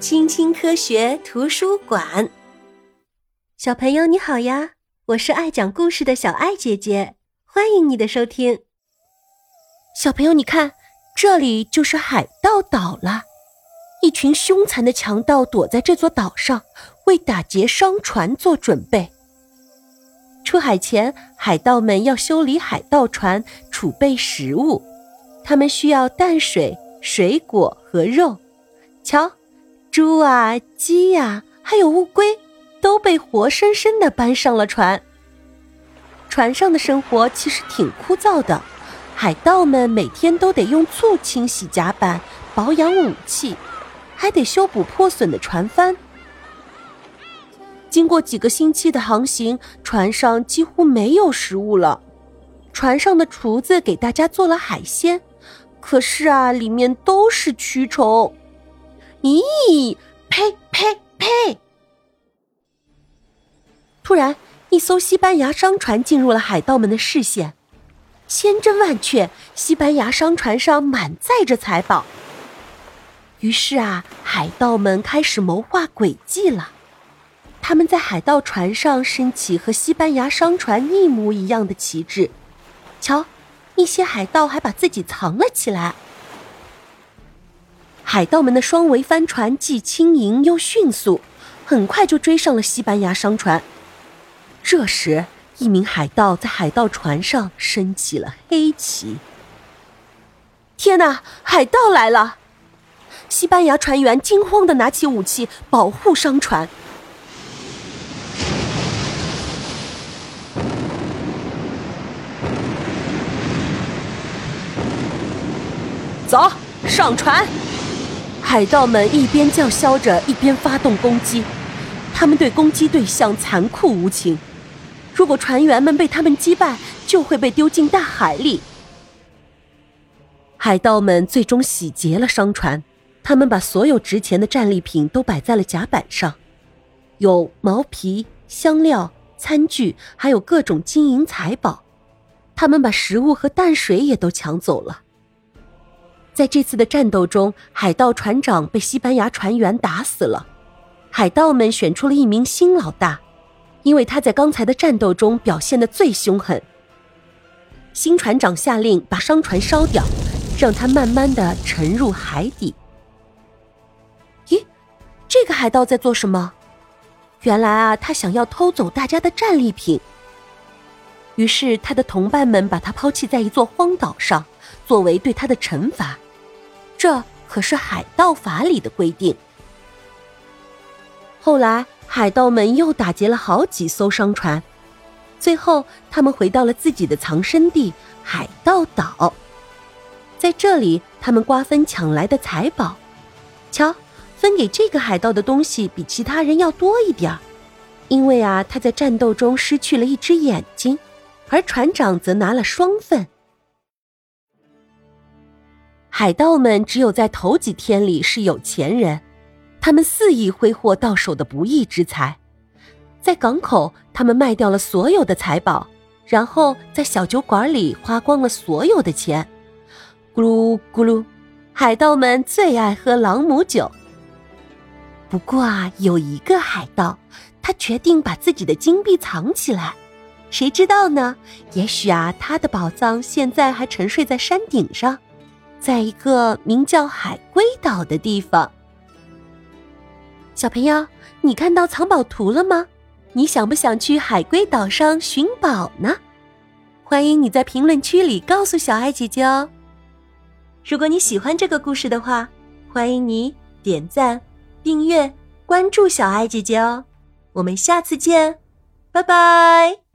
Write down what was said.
青青科学图书馆，小朋友你好呀！我是爱讲故事的小爱姐姐，欢迎你的收听。小朋友，你看，这里就是海盗岛了。一群凶残的强盗躲在这座岛上，为打劫商船做准备。出海前，海盗们要修理海盗船，储备食物。他们需要淡水、水果和肉。瞧，猪啊、鸡呀，还有乌龟，都被活生生的搬上了船。船上的生活其实挺枯燥的，海盗们每天都得用醋清洗甲板、保养武器，还得修补破损的船帆。经过几个星期的航行，船上几乎没有食物了。船上的厨子给大家做了海鲜。可是啊，里面都是蛆虫！咦，呸呸呸！突然，一艘西班牙商船进入了海盗们的视线。千真万确，西班牙商船上满载着财宝。于是啊，海盗们开始谋划诡计了。他们在海盗船上升起和西班牙商船一模一样的旗帜。瞧。一些海盗还把自己藏了起来。海盗们的双桅帆船既轻盈又迅速，很快就追上了西班牙商船。这时，一名海盗在海盗船上升起了黑旗。天哪，海盗来了！西班牙船员惊慌的拿起武器保护商船。走上船！海盗们一边叫嚣着，一边发动攻击。他们对攻击对象残酷无情。如果船员们被他们击败，就会被丢进大海里。海盗们最终洗劫了商船，他们把所有值钱的战利品都摆在了甲板上，有毛皮、香料、餐具，还有各种金银财宝。他们把食物和淡水也都抢走了。在这次的战斗中，海盗船长被西班牙船员打死了。海盗们选出了一名新老大，因为他在刚才的战斗中表现的最凶狠。新船长下令把商船烧掉，让它慢慢的沉入海底。咦，这个海盗在做什么？原来啊，他想要偷走大家的战利品。于是他的同伴们把他抛弃在一座荒岛上，作为对他的惩罚。这可是海盗法里的规定。后来，海盗们又打劫了好几艘商船，最后他们回到了自己的藏身地——海盗岛。在这里，他们瓜分抢来的财宝。瞧，分给这个海盗的东西比其他人要多一点儿，因为啊，他在战斗中失去了一只眼睛，而船长则拿了双份。海盗们只有在头几天里是有钱人，他们肆意挥霍到手的不义之财，在港口他们卖掉了所有的财宝，然后在小酒馆里花光了所有的钱。咕噜咕噜，海盗们最爱喝朗姆酒。不过啊，有一个海盗，他决定把自己的金币藏起来，谁知道呢？也许啊，他的宝藏现在还沉睡在山顶上。在一个名叫海龟岛的地方，小朋友，你看到藏宝图了吗？你想不想去海龟岛上寻宝呢？欢迎你在评论区里告诉小爱姐姐哦。如果你喜欢这个故事的话，欢迎你点赞、订阅、关注小爱姐姐哦。我们下次见，拜拜。